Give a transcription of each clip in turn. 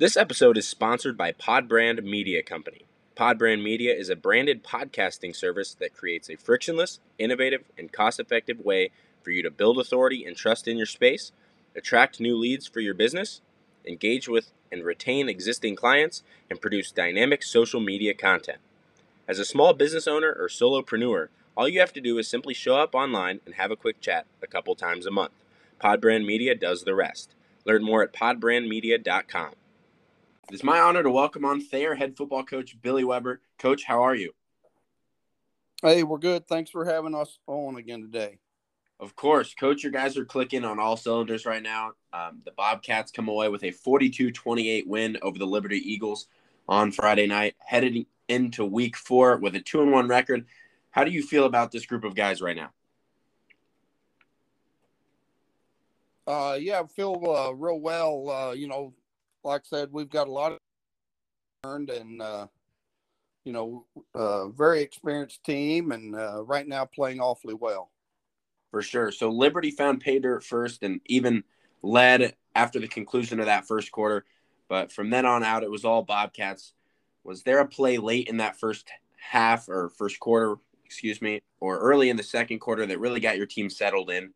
This episode is sponsored by Podbrand Media Company. Podbrand Media is a branded podcasting service that creates a frictionless, innovative, and cost effective way for you to build authority and trust in your space, attract new leads for your business, engage with and retain existing clients, and produce dynamic social media content. As a small business owner or solopreneur, all you have to do is simply show up online and have a quick chat a couple times a month. Podbrand Media does the rest. Learn more at podbrandmedia.com. It is my honor to welcome on Thayer head football coach Billy Webber. Coach, how are you? Hey, we're good. Thanks for having us on again today. Of course, coach, your guys are clicking on all cylinders right now. Um, the Bobcats come away with a 42 28 win over the Liberty Eagles on Friday night, headed into week four with a 2 and 1 record. How do you feel about this group of guys right now? Uh, yeah, I feel uh, real well. Uh, you know, like I said, we've got a lot of learned and, uh, you know, uh, very experienced team and uh, right now playing awfully well for sure. So Liberty found pay dirt first and even led after the conclusion of that first quarter. But from then on out, it was all Bobcats. Was there a play late in that first half or first quarter, excuse me, or early in the second quarter that really got your team settled in?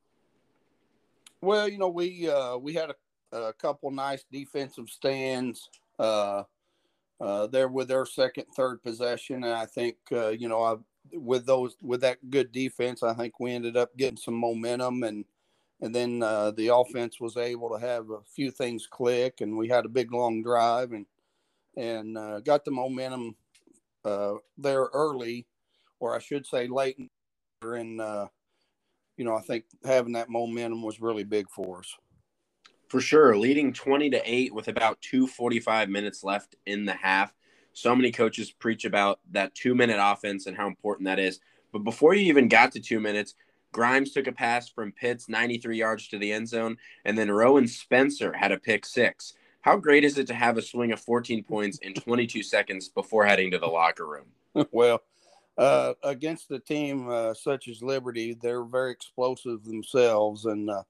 Well, you know, we uh, we had a, a couple nice defensive stands uh, uh, there with their second, third possession, and I think uh, you know I with those with that good defense, I think we ended up getting some momentum and and then uh, the offense was able to have a few things click and we had a big long drive and and uh, got the momentum uh, there early, or I should say late. And you know, I think having that momentum was really big for us. For sure, leading twenty to eight with about two forty five minutes left in the half so many coaches preach about that two minute offense and how important that is. But before you even got to two minutes, Grimes took a pass from Pitts 93 yards to the end zone, and then Rowan Spencer had a pick six. How great is it to have a swing of 14 points in 22 seconds before heading to the locker room? well, uh, against a team uh, such as Liberty, they're very explosive themselves, and uh,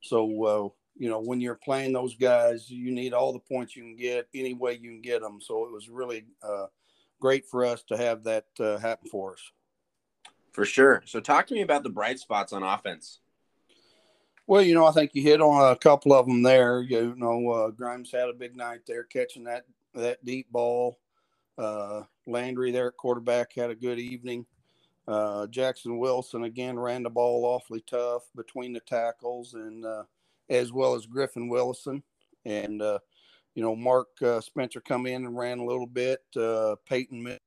so uh, you know, when you're playing those guys, you need all the points you can get any way you can get them. So it was really uh, great for us to have that uh, happen for us. For sure. So talk to me about the bright spots on offense. Well, you know, I think you hit on a couple of them there. You know, uh, Grimes had a big night there catching that that deep ball. Uh, Landry there at quarterback had a good evening. Uh, Jackson Wilson again ran the ball awfully tough between the tackles and uh, as well as Griffin Willison. And, uh, you know, Mark uh, Spencer come in and ran a little bit. Uh, Peyton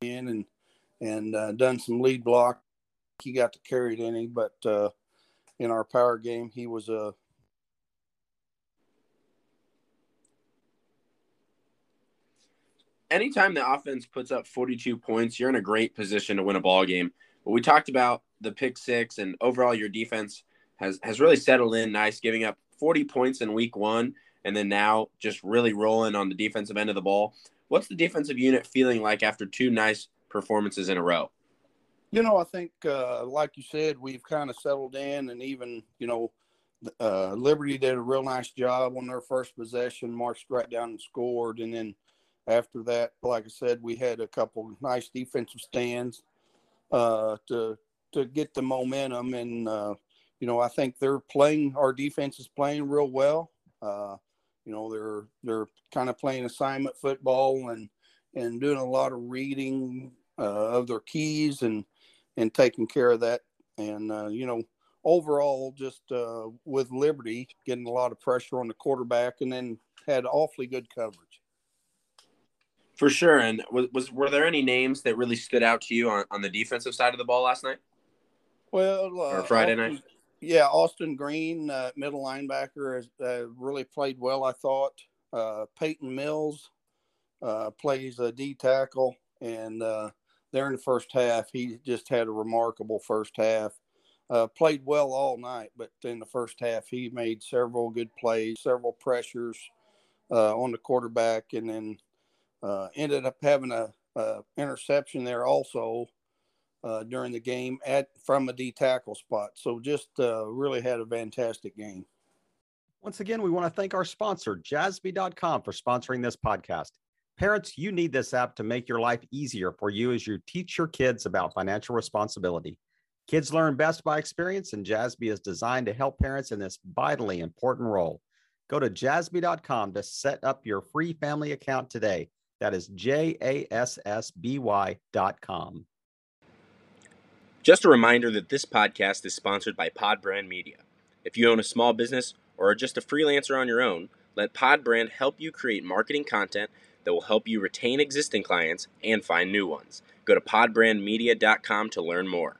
in and and uh, done some lead block. He got to carry it any, but uh, in our power game, he was a anytime the offense puts up 42 points, you're in a great position to win a ball game. But we talked about the pick six and overall your defense has has really settled in nice, giving up 40 points in week one, and then now just really rolling on the defensive end of the ball. What's the defensive unit feeling like after two nice performances in a row? You know, I think, uh, like you said, we've kind of settled in, and even you know, uh, Liberty did a real nice job on their first possession, marched right down and scored, and then after that, like I said, we had a couple nice defensive stands uh, to to get the momentum, and uh, you know, I think they're playing. Our defense is playing real well. Uh, you know, they're they're kind of playing assignment football and and doing a lot of reading uh, of their keys and and taking care of that. And uh, you know, overall, just uh, with Liberty getting a lot of pressure on the quarterback, and then had awfully good coverage. For sure. And was, was were there any names that really stood out to you on, on the defensive side of the ball last night? Well, uh, or Friday night. Yeah, Austin Green, uh, middle linebacker, has uh, really played well. I thought Uh, Peyton Mills uh, plays a D tackle, and uh, there in the first half, he just had a remarkable first half. Uh, played well all night, but in the first half, he made several good plays, several pressures on the quarterback, and then ended up having a, interception there also uh, during the game at from a D tackle spot. So just uh, really had a fantastic game. Once again, we want to thank our sponsor, Jassby.com, for sponsoring this podcast. Parents, you need this app to make your life easier for you as you teach your kids about financial responsibility. Kids learn best by experience, and Jassby is designed to help parents in this vitally important role. Go to jassby.com to set up your free family account today. That is J A S S B Y.com. Just a reminder that this podcast is sponsored by Podbrand Media. If you own a small business or are just a freelancer on your own, let Podbrand help you create marketing content that will help you retain existing clients and find new ones. Go to podbrandmedia.com to learn more.